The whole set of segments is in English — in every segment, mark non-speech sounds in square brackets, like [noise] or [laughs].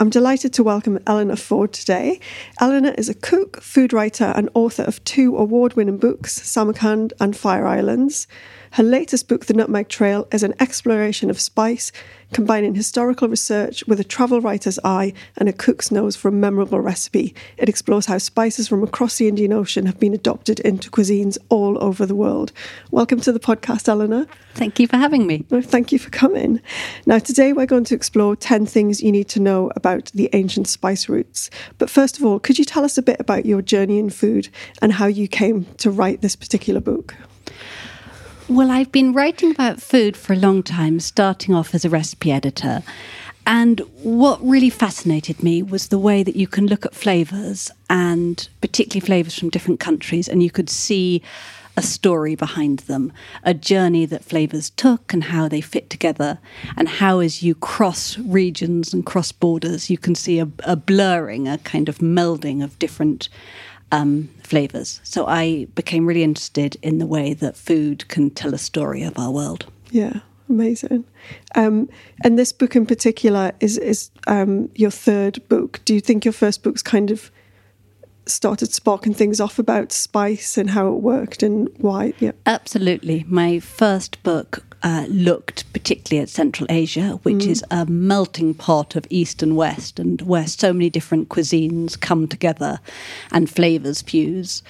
I'm delighted to welcome Eleanor Ford today. Eleanor is a cook, food writer, and author of two award winning books, Samarkand and Fire Islands. Her latest book, The Nutmeg Trail, is an exploration of spice, combining historical research with a travel writer's eye and a cook's nose for a memorable recipe. It explores how spices from across the Indian Ocean have been adopted into cuisines all over the world. Welcome to the podcast, Eleanor. Thank you for having me. thank you for coming. Now, today we're going to explore 10 things you need to know about the ancient spice routes. But first of all, could you tell us a bit about your journey in food and how you came to write this particular book? Well, I've been writing about food for a long time, starting off as a recipe editor. And what really fascinated me was the way that you can look at flavours, and particularly flavours from different countries, and you could see a story behind them, a journey that flavours took, and how they fit together, and how, as you cross regions and cross borders, you can see a, a blurring, a kind of melding of different um, flavors. So I became really interested in the way that food can tell a story of our world. Yeah, amazing. Um, and this book in particular is is um, your third book. Do you think your first book's kind of started sparking things off about spice and how it worked and why? Yeah, absolutely. My first book uh, looked particularly at Central Asia, which mm. is a melting pot of East and West, and where so many different cuisines come together and flavors fuse.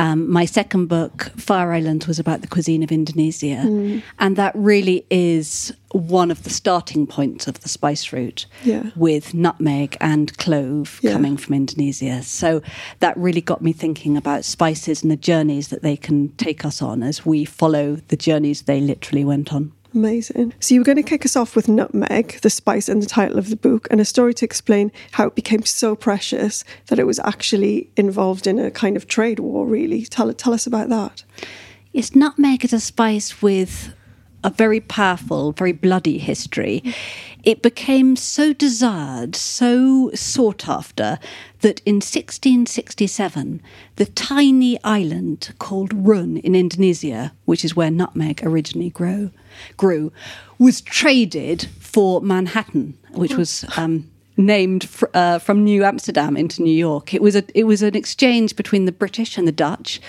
Um, my second book, Fire Islands, was about the cuisine of Indonesia. Mm. And that really is one of the starting points of the spice route yeah. with nutmeg and clove yeah. coming from Indonesia. So that really got me thinking about spices and the journeys that they can take us on as we follow the journeys they literally went on. Amazing. So you were going to kick us off with nutmeg, the spice and the title of the book, and a story to explain how it became so precious that it was actually involved in a kind of trade war, really. Tell, tell us about that. Yes, nutmeg is a spice with a very powerful, very bloody history. It became so desired, so sought after, that in 1667, the tiny island called Run in Indonesia, which is where nutmeg originally grew, grew was traded for Manhattan, which was um, named fr- uh, from New Amsterdam into New York. It was a it was an exchange between the British and the Dutch,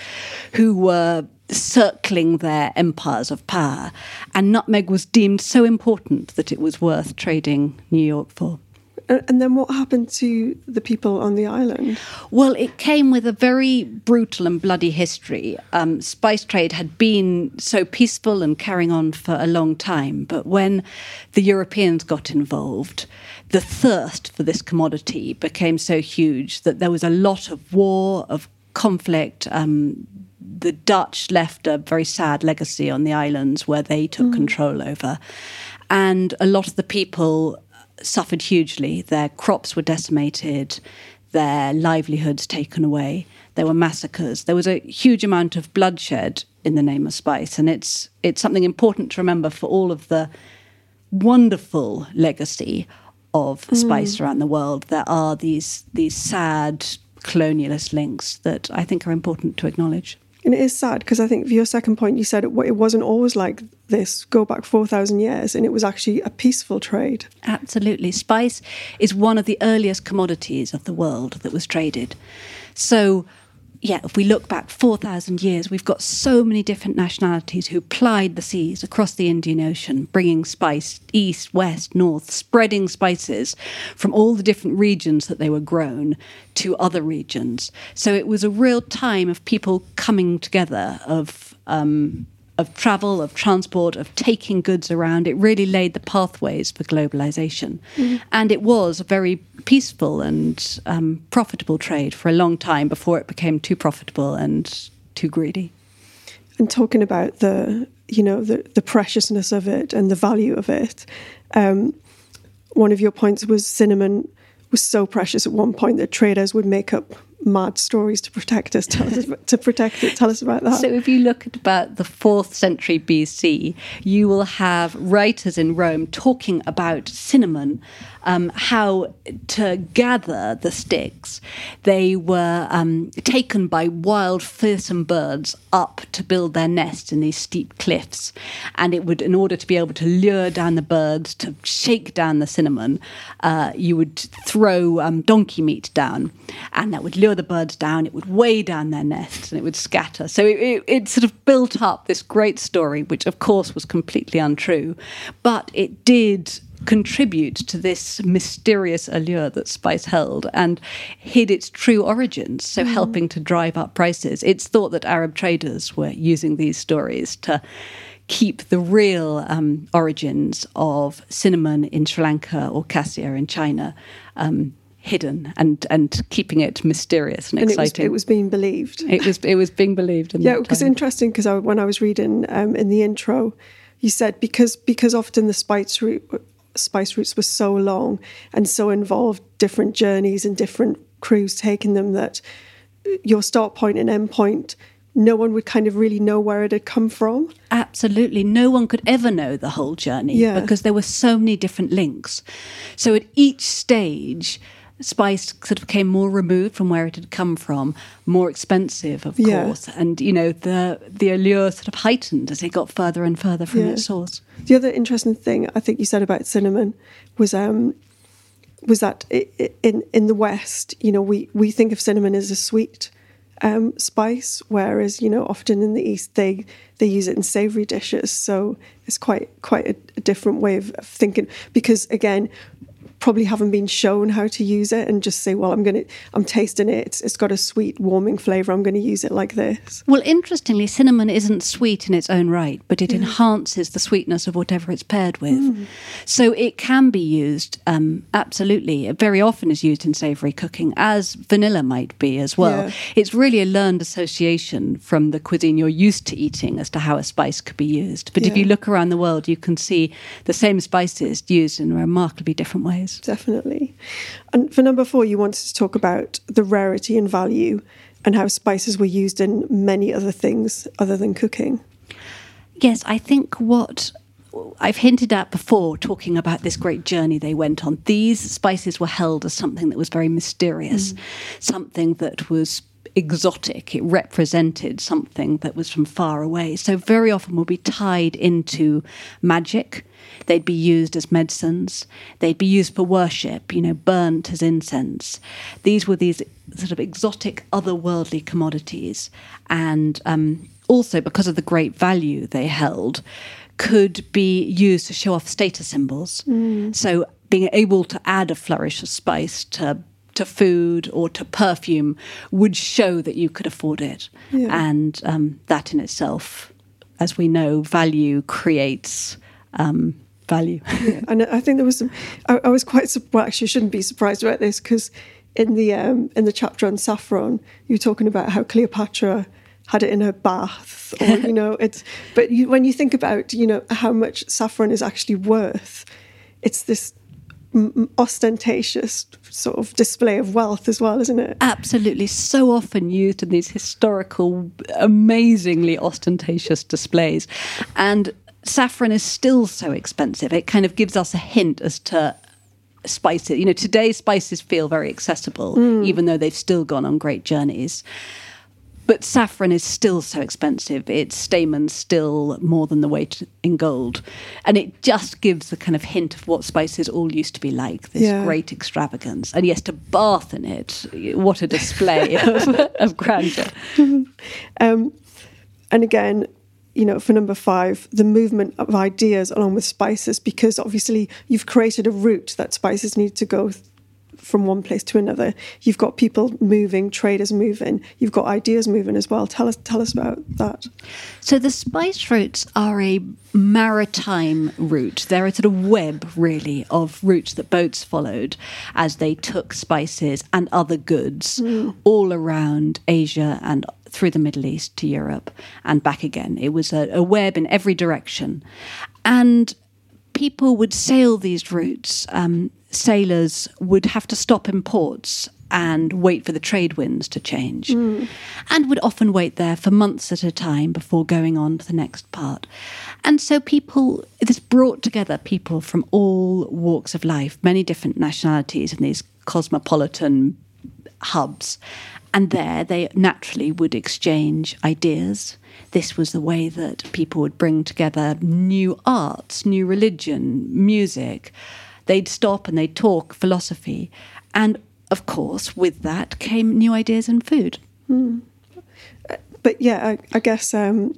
who were circling their empires of power, and nutmeg was deemed so important that it was worth trading New York for. And then what happened to the people on the island? Well, it came with a very brutal and bloody history. Um, spice trade had been so peaceful and carrying on for a long time, but when the Europeans got involved, the thirst for this commodity became so huge that there was a lot of war, of conflict. Um, the Dutch left a very sad legacy on the islands where they took mm. control over. And a lot of the people suffered hugely. Their crops were decimated, their livelihoods taken away. There were massacres. There was a huge amount of bloodshed in the name of spice, and it's it's something important to remember for all of the wonderful legacy of mm. spice around the world. There are these these sad colonialist links that I think are important to acknowledge. And it is sad because I think for your second point, you said it, wasn't always like this, go back 4,000 years, and it was actually a peaceful trade. Absolutely. Spice is one of the earliest commodities of the world that was traded. So yeah, if we look back 4,000 years, we've got so many different nationalities who plied the seas across the Indian Ocean, bringing spice east, west, north, spreading spices from all the different regions that they were grown to other regions. So it was a real time of people coming together, of um, of travel, of transport, of taking goods around. It really laid the pathways for globalization. Mm. And it was a very peaceful and um, profitable trade for a long time before it became too profitable and too greedy. And talking about the, you know, the, the preciousness of it and the value of it, um, one of your points was cinnamon was so precious at one point that traders would make up mad stories to protect us. Tell us to protect it. Tell us about that. So, if you look at about the fourth century BC, you will have writers in Rome talking about cinnamon, um, how to gather the sticks. They were um, taken by wild, fearsome birds up to build their nests in these steep cliffs, and it would, in order to be able to lure down the birds to shake down the cinnamon, uh, you would throw um, donkey meat down, and that would lure the birds down, it would weigh down their nests and it would scatter. So it, it, it, sort of built up this great story, which of course was completely untrue, but it did contribute to this mysterious allure that spice held and hid its true origins, so mm. helping to drive up prices. It's thought that Arab traders were using these stories to keep the real um, origins of cinnamon in Sri Lanka or cassia in China um, hidden and and keeping it mysterious and, and exciting. It was, it was, being believed. It was it was being believed. yeah, it was interesting because when I was reading um, in the intro, you said because because often the spice route spice routes were so long and so involved different journeys and different crews taking them that your start point and end point no one would kind of really know where it had come from. Absolutely. No one could ever know the whole journey yeah. because there were so many different links. So at each stage, spice sort of became more removed from where it had come from, more expensive, of yeah. course, and you know the the allure sort of heightened as it got further and further from yeah. its source. The other interesting thing I think you said about cinnamon was um, was that in in the West, you know, we we think of cinnamon as a sweet um, spice, whereas you know often in the East they they use it in savoury dishes. So it's quite quite a, a different way of thinking because again probably haven't been shown how to use it and just say, well, I'm going to, I'm tasting it. It's, it's got a sweet, warming flavour. I'm going to use it like this. Well, interestingly, cinnamon isn't sweet in its own right, but it enhances the sweetness of whatever it's paired with. Mm. So it can be used, um, absolutely. It very often is used in savoury cooking, as vanilla might be as well. Yeah. It's really a learned association from the cuisine you're used to eating as to how a spice could be used. But yeah. if you look around the world, you can see the same spices used in remarkably different ways definitely. And for number four, you wanted to talk about the rarity and value and how spices were used in many other things other than cooking. Yes, I think what I've hinted at before, talking about this great journey they went on, these spices were held as something that was very mysterious, mm. something that was exotic. It represented something that was from far away. So very often will be tied into magic. They'd be used as medicines. They'd be used for worship, you know, burnt as incense. These were these sort of exotic, otherworldly commodities. And um, also, because of the great value they held, could be used to show off status symbols. Mm. So being able to add a flourish of spice to to food or to perfume would show that you could afford it. Yeah. And um, that in itself, as we know, value creates um, value. [laughs] yeah. And I think there was some, I, I was quite, well, actually, shouldn't be surprised about this because in the, um, in the chapter on saffron, you're talking about how Cleopatra had it in her bath or [laughs] you know it's but you, when you think about you know how much saffron is actually worth it's this ostentatious sort of display of wealth as well, isn't it? Absolutely. So often used in these historical, amazingly ostentatious displays. And saffron is still so expensive. It kind of gives us a hint as to spices. You know, today spices feel very accessible, mm. even though they've still gone on great journeys. But saffron is still so expensive. Its stamens still more than the weight in gold. And it just gives a kind of hint of what spices all used to be like this yeah. great extravagance. And yes, to bath in it, what a display [laughs] of, of, grandeur. [laughs] Um, and again, you know, for number five, the movement of ideas along with spices, because obviously you've created a route that spices need to go from one place to another. You've got people moving, traders moving. You've got ideas moving as well. Tell us, tell us about that. So the spice routes are a maritime route. They're a sort of web, really, of routes that boats followed as they took spices and other goods mm. all around Asia and through the Middle East to Europe and back again. It was a, a web in every direction. And people would sail these routes. Um, sailors would have to stop in ports and wait for the trade winds to change, mm. and would often wait there for months at a time before going on to the next part. And so, people, this brought together people from all walks of life, many different nationalities in these cosmopolitan hubs. And there they naturally would exchange ideas. This was the way that people would bring together new arts, new religion, music they'd stop and they'd talk philosophy. And of course, with that came new ideas in food. Mm. But yeah, I, I guess um,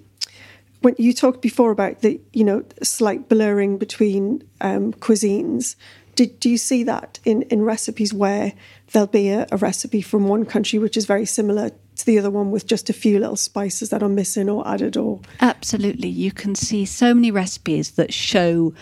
when you talked before about the you know slight blurring between um, cuisines, did do you see that in in recipes where there'll be a, a, recipe from one country which is very similar to the other one with just a few little spices that are missing or added or absolutely you can see so many recipes that show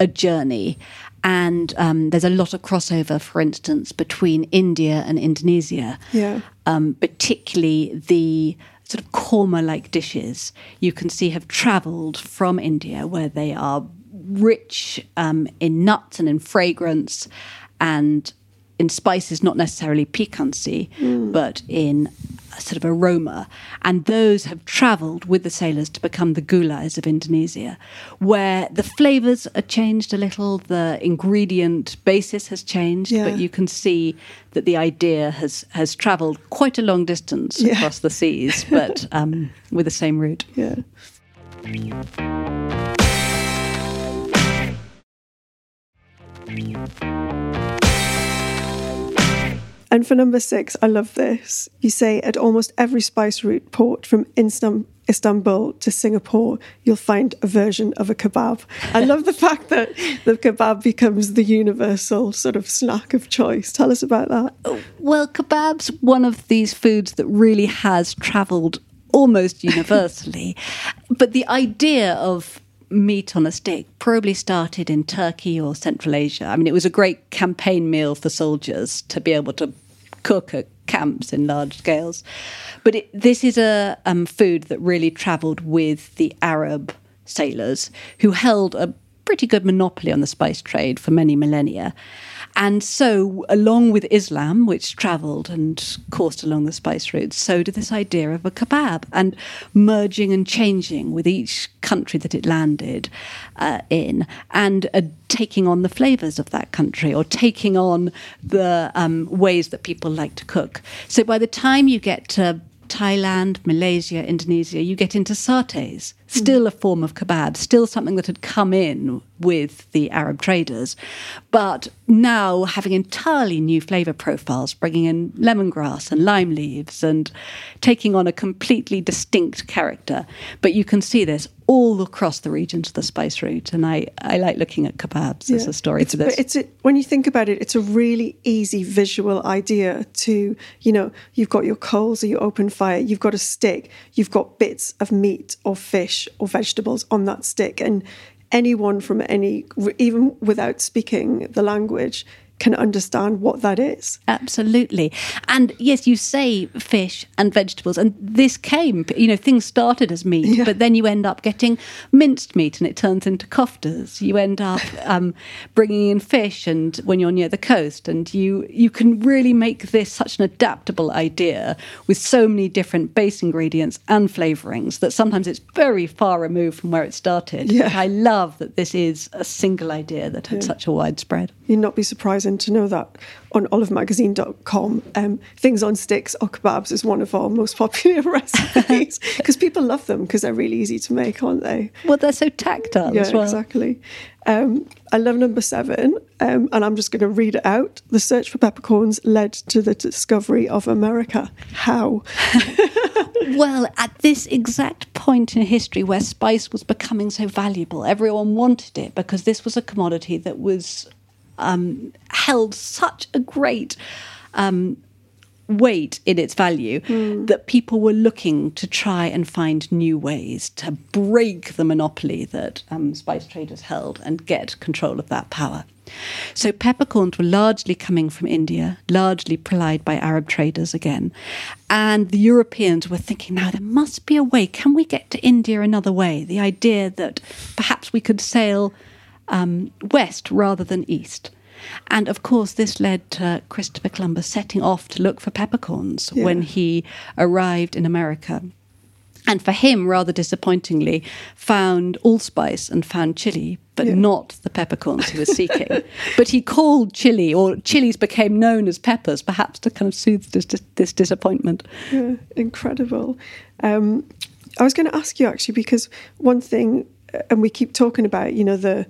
a journey and um, there's a lot of crossover, for instance, between India and Indonesia. Yeah. Um, particularly the sort of korma-like dishes you can see have travelled from India, where they are rich um, in nuts and in fragrance, and in spices, not necessarily piquancy, mm. but in sort of aroma. And those have travelled with the sailors to become the gulays of Indonesia, where the flavours are changed a little, the ingredient basis has changed, yeah. but you can see that the idea has, has travelled quite a long distance yeah. across the seas, but [laughs] um, with the same route. Yeah. And for number six, I love this. You say at almost every spice route port from Istanbul to Singapore, you'll find a version of a kebab. I love the fact that the kebab becomes the universal sort of snack of choice. Tell us about that. Well, kebab's one of these foods that really has travelled almost universally. but the idea of meat on a stick probably started in Turkey or Central Asia. I mean, it was a great campaign meal for soldiers to be able to cook at camps in large scales. But it, this is a um, food that really travelled with the Arab sailors who held a pretty good monopoly on the spice trade for many millennia. And so, along with Islam, which travelled and coursed along the spice routes, so did this idea of a kebab and merging and changing with each country that it landed uh, in and uh, taking on the flavours of that country or taking on the um, ways that people like to cook. So, by the time you get to Thailand, Malaysia, Indonesia, you get into satays, still a form of kebab, still something that had come in with the Arab traders, but now having entirely new flavour profiles, bringing in lemongrass and lime leaves and taking on a completely distinct character. But you can see this all across the regions of the spice route, and I, I like looking at kebabs as a story it's, for this. But it's a, when you think about it, it's a really easy visual idea to, you know, you've got your coals or your open fire, you've got a stick, you've got bits of meat or fish or vegetables on that stick, and anyone from any, even without speaking the language, can understand what that is. Absolutely. And yes, you say fish and vegetables, and this came, you know, things started as meat, Yeah. but then you end up getting minced meat and it turns into koftas. You end up [laughs] um, bringing in fish, and when you're near the coast, and you, you can really make this such an adaptable idea with so many different base ingredients and flavourings that sometimes it's very far removed from where it started. Yeah. I love that this is a single idea that had such a widespread. You'd not be surprising to know that on olivemagazine.com, um, things on sticks or kebabs is one of our most popular [laughs] recipes [laughs] because people love them because they're really easy to make, aren't they? Well, they're so tactile Yeah, as well. exactly. Um, I love number seven, um, and I'm just going to read it out. The search for peppercorns led to the discovery of America. How? [laughs] Well, at this exact point in history where spice was becoming so valuable, everyone wanted it because this was a commodity that was um, held such a great um, weight in its value that people were looking to try and find new ways to break the monopoly that um, spice traders held and get control of that power. So peppercorns were largely coming from India, largely supplied by Arab traders again. And the Europeans were thinking, now there must be a way. Can we get to India another way? The idea that perhaps we could sail um, west rather than east. And of course, this led to Christopher Columbus setting off to look for peppercorns Yeah. when he arrived in America. And for him, rather disappointingly, found allspice and found chili, but Yeah. not the peppercorns he was seeking. [laughs] but he called chili, or chilies became known as peppers, perhaps to kind of soothe this, this disappointment. Yeah, incredible. Um, I was going to ask you actually because one thing, uh, and we keep talking about, you know, the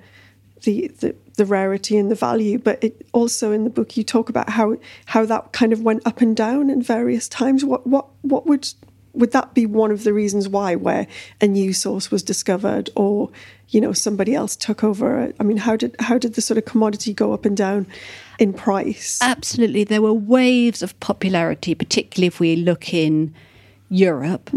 the the, the rarity and the value, but it also in the book you talk about how how that kind of went up and down in various times. What what what would would that be one of the reasons why where a new source was discovered or you know somebody else took over i mean how did how did the sort of commodity go up and down in price Absolutely. There were waves of popularity, particularly if we look in Europe.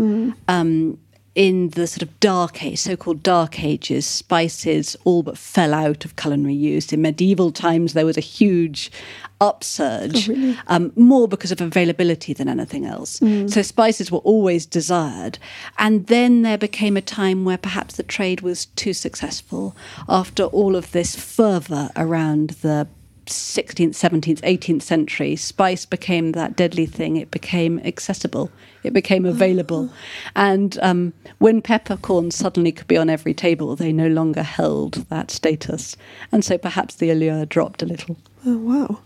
Um, in the sort of dark age, so-called dark ages, spices all but fell out of culinary use. In medieval times, there was a huge upsurge, um, more because of availability than anything else. So spices were always desired, and then there became a time where perhaps the trade was too successful after all of this fervour around the 16th, 17th, 18th century, spice became that deadly thing. It became accessible. It became available. And um, when peppercorns suddenly could be on every table, they no longer held that status. And so perhaps the allure dropped a little. Oh, wow.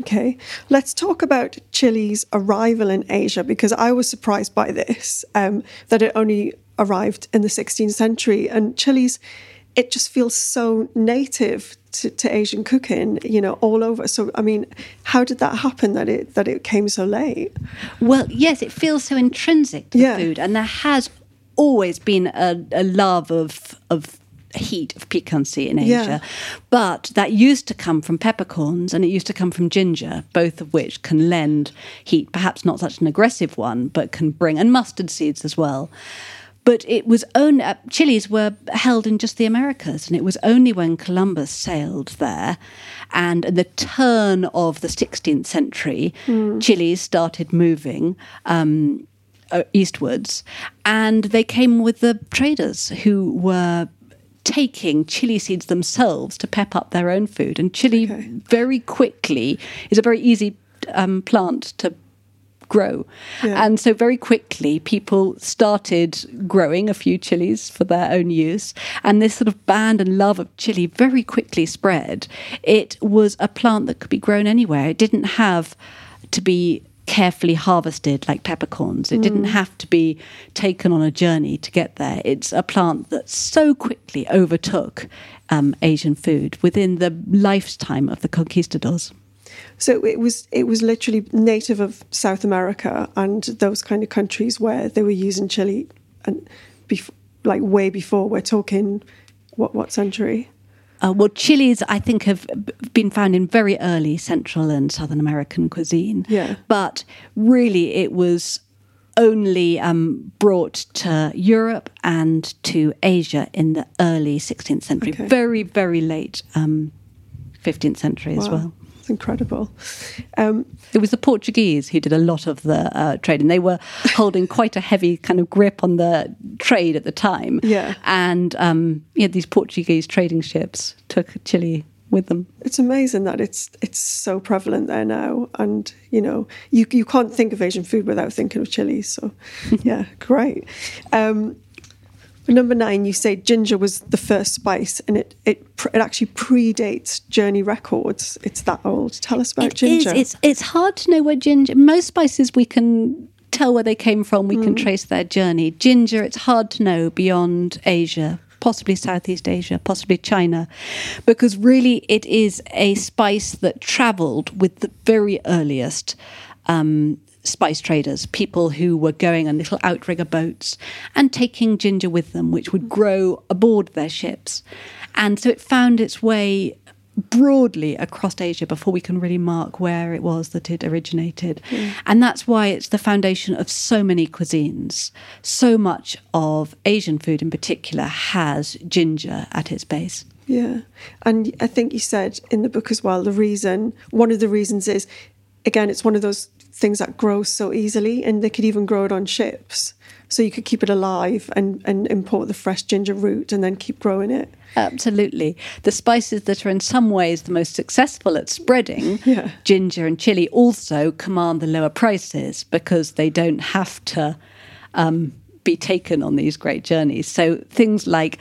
Okay. Let's talk about chili's arrival in Asia because I was surprised by this, um, that it only arrived in the 16th century. And chili's, it just feels so native to, to Asian cooking, you know, all over. So, I mean, how did that happen that it that it came so late? Well, yes, it feels so intrinsic to Yeah. food, and there has always been a, a love of of heat of piquancy in Yeah. Asia, but that used to come from peppercorns and it used to come from ginger, both of which can lend heat. Perhaps not such an aggressive one, but can bring and mustard seeds as well. But it was only uh, chilies were held in just the Americas, and it was only when Columbus sailed there, and at the turn of the 16th century, chilies started moving. Um, uh, eastwards, and they came with the traders who were taking chili seeds themselves to pep up their own food. And chili very quickly is a very easy um, plant to grow. Yeah. And so very quickly people started growing a few chilies for their own use. And this sort of band and love of chili very quickly spread. It was a plant that could be grown anywhere. It didn't have to be carefully harvested like peppercorns. It didn't have to be taken on a journey to get there. It's a plant that so quickly overtook um, Asian food within the lifetime of the conquistadors. So it was it was literally native of South America and those kind of countries where they were using chili, and bef- like way before. We're talking what what century? Uh, well, chilies, I think, have been found in very early Central and Southern American cuisine. Yeah. But really, it was only um, brought to Europe and to Asia in the early 16th century. Okay. Very, very late um, 15th century as well. Incredible. Um, It was the Portuguese who did a lot of the uh, trade, and they were [laughs] holding quite a heavy kind of grip on the trade at the time. Yeah. And um, yeah, these Portuguese trading ships took chili with them. it's amazing that it's it's so prevalent there now, and you know you you can't think of Asian food without thinking of chilies. So, [laughs] yeah, great. Um, number nine, you say ginger was the first spice, and it it it actually predates Journey Records. It's that old. Tell us about It is. ginger. It's it's hard to know where ginger. Most spices we can tell where they came from. We Mm. can trace their journey. Ginger, it's hard to know beyond Asia, possibly Southeast Asia, possibly China, because really it is a spice that travelled with the very earliest. Um, Spice traders, people who were going on little outrigger boats and taking ginger with them, which would grow aboard their ships. And so it found its way broadly across Asia before we can really mark where it was that it originated. Mm. And that's why it's the foundation of so many cuisines. So much of Asian food in particular has ginger at its base. Yeah. And I think you said in the book as well, the reason, one of the reasons is, again, it's one of those things that grow so easily, and they could even grow it on ships. So you could keep it alive and, and import the fresh ginger root and then keep growing it. Absolutely. The spices that are in some ways the most successful at spreading, [laughs] Yeah. ginger and chili, also command the lower prices because they don't have to um, be taken on these great journeys. So things like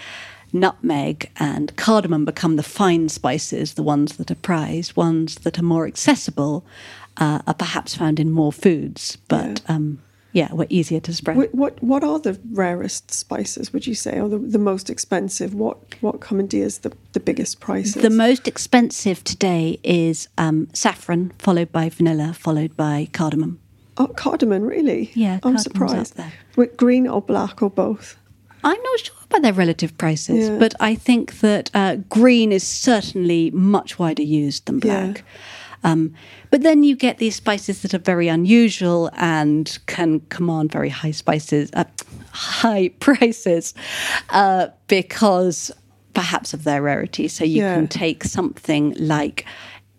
nutmeg and cardamom become the fine spices, the ones that are prized, ones that are more accessible uh, are perhaps found in more foods, but um, yeah, were easier to spread. What, what what are the rarest spices, would you say, or the, the most expensive? What what commandeers the, the biggest prices? The most expensive today is um, saffron, followed by vanilla, followed by cardamom. oh, cardamom, really? Yeah, I'm surprised. With green or black or both? I'm not sure about their relative prices, Yeah. but I think that uh, green is certainly much wider used than Yeah. Um, but then you get these spices that are very unusual and can command very high spices, uh, high [laughs] prices, uh, because perhaps of their rarity. So you Yeah. can take something like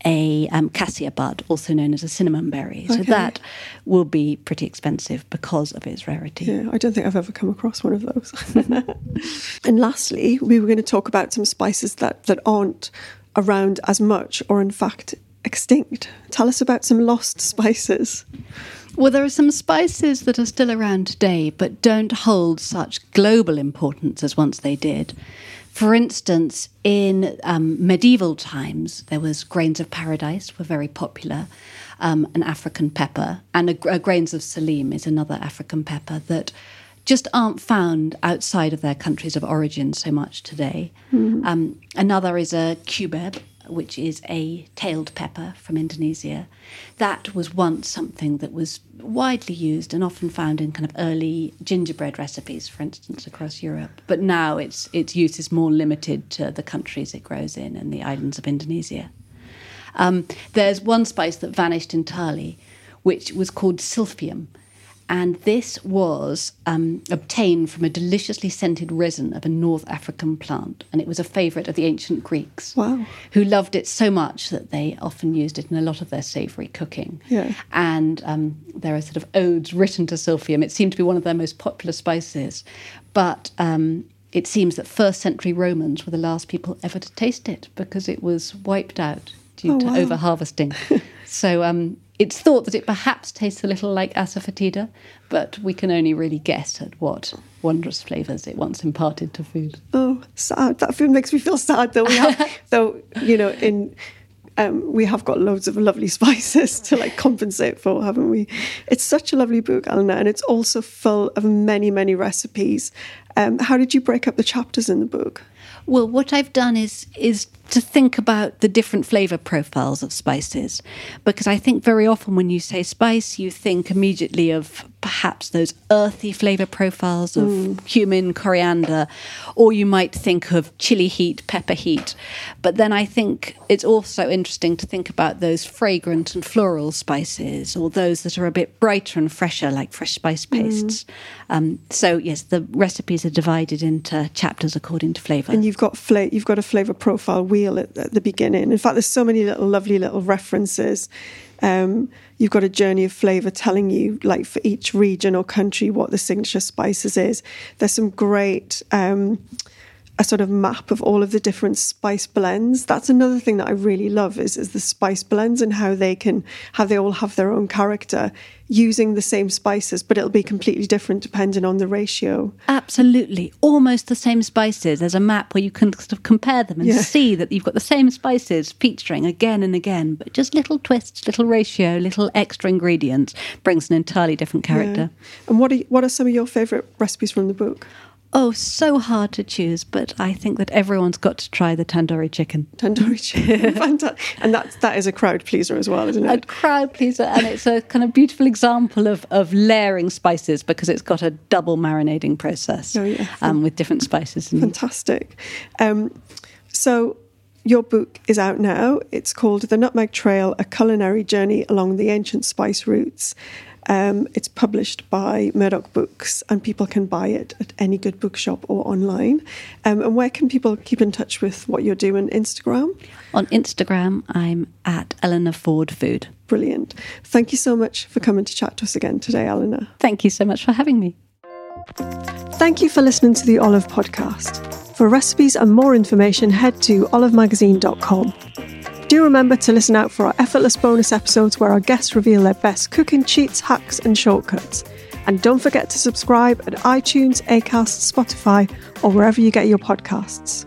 a um, cassia bud, also known as a cinnamon berry. So Okay. that will be pretty expensive because of its rarity. Yeah, I don't think I've ever come across one of those. [laughs] and lastly, we were going to talk about some spices that, that aren't around as much or, in fact, extinct. Tell us about some lost spices. Well, there are some spices that are still around today, but don't hold such global importance as once they did. For instance, in um, medieval times, there was grains of paradise were very popular, um, an African pepper, and a, gr- uh, grains of selim is another African pepper that just aren't found outside of their countries of origin so much today. Um, another is a cubeb, which is a tailed pepper from Indonesia. That was once something that was widely used and often found in kind of early gingerbread recipes, for instance, across Europe. But now its its use is more limited to the countries it grows in and the islands of Indonesia. Um, there's one spice that vanished entirely, which was called silphium. And this was um, obtained from a deliciously scented resin of a North African plant. And it was a favourite of the ancient Greeks, Wow. who loved it so much that they often used it in a lot of their savoury cooking. Yeah. And um, there are sort of odes written to silphium. It seemed to be one of their most popular spices. But um, it seems that first century Romans were the last people ever to taste it because it was wiped out due Oh, to wow. over harvesting. [laughs] so um, it's thought that it perhaps tastes a little like asafoetida, but we can only really guess at what wondrous flavours it once imparted to food. Oh, sad. That food makes me feel sad. Though we have, [laughs] though you know, in um, we have got loads of lovely [laughs] spices to like compensate for, haven't we? It's such a lovely book, Eleanor, and it's also full of many, many recipes. Um, how did you break up the chapters in the book? Well, what I've done is is to think about the different flavor profiles of spices, because I think very often when you say spice, you think immediately of perhaps those earthy flavor profiles of cumin, coriander, or you might think of chili heat, pepper heat. But then I think it's also interesting to think about those fragrant and floral spices, or those that are a bit brighter and fresher, like fresh spice pastes. Um, so yes, the recipes are divided into chapters according to flavor. And you've got fla- you've got a flavor profile wheel at, at the beginning. In fact, there's so many little lovely little references. Um, you've got a journey of flavor telling you, like for each region or country, what the signature spices is. There's some great. Um, a sort of map of all of the different spice blends. That's another thing that I really love is, is the spice blends and how they can how they all have their own character using the same spices, but it'll be completely different depending on the ratio. Absolutely, almost the same spices. There's a map where you can sort of compare them and Yeah. see that you've got the same spices featuring again and again, but just little twists, little ratio, little extra ingredients brings an entirely different character. And what are what are some of your favourite recipes from the book? Oh, so hard to choose, but I think that everyone's got to try the tandoori chicken. Tandoori chicken, [laughs] fantastic, and that that is a crowd pleaser as well, isn't it? A crowd pleaser, and it's a kind of beautiful example of, of layering spices because it's got a double marinating process Oh, yeah. um, with different spices. Fantastic. Um, so your book is out now. It's called The Nutmeg Trail: A Culinary Journey Along the Ancient Spice Routes. Um, it's published by Murdoch Books, and people can buy it at any good bookshop or online. Um, and where can people keep in touch with what you're doing? Instagram. On Instagram, I'm at Eleanor Ford Food. Brilliant. Thank you so much for coming to chat to us again today, Eleanor. Thank you so much for having me. Thank you for listening to the Olive Podcast. For recipes and more information, head to olivemagazine.com. Do remember to listen out for our effortless bonus episodes where our guests reveal their best cooking cheats, hacks, and shortcuts. And don't forget to subscribe at iTunes, Acast, Spotify, or wherever you get your podcasts.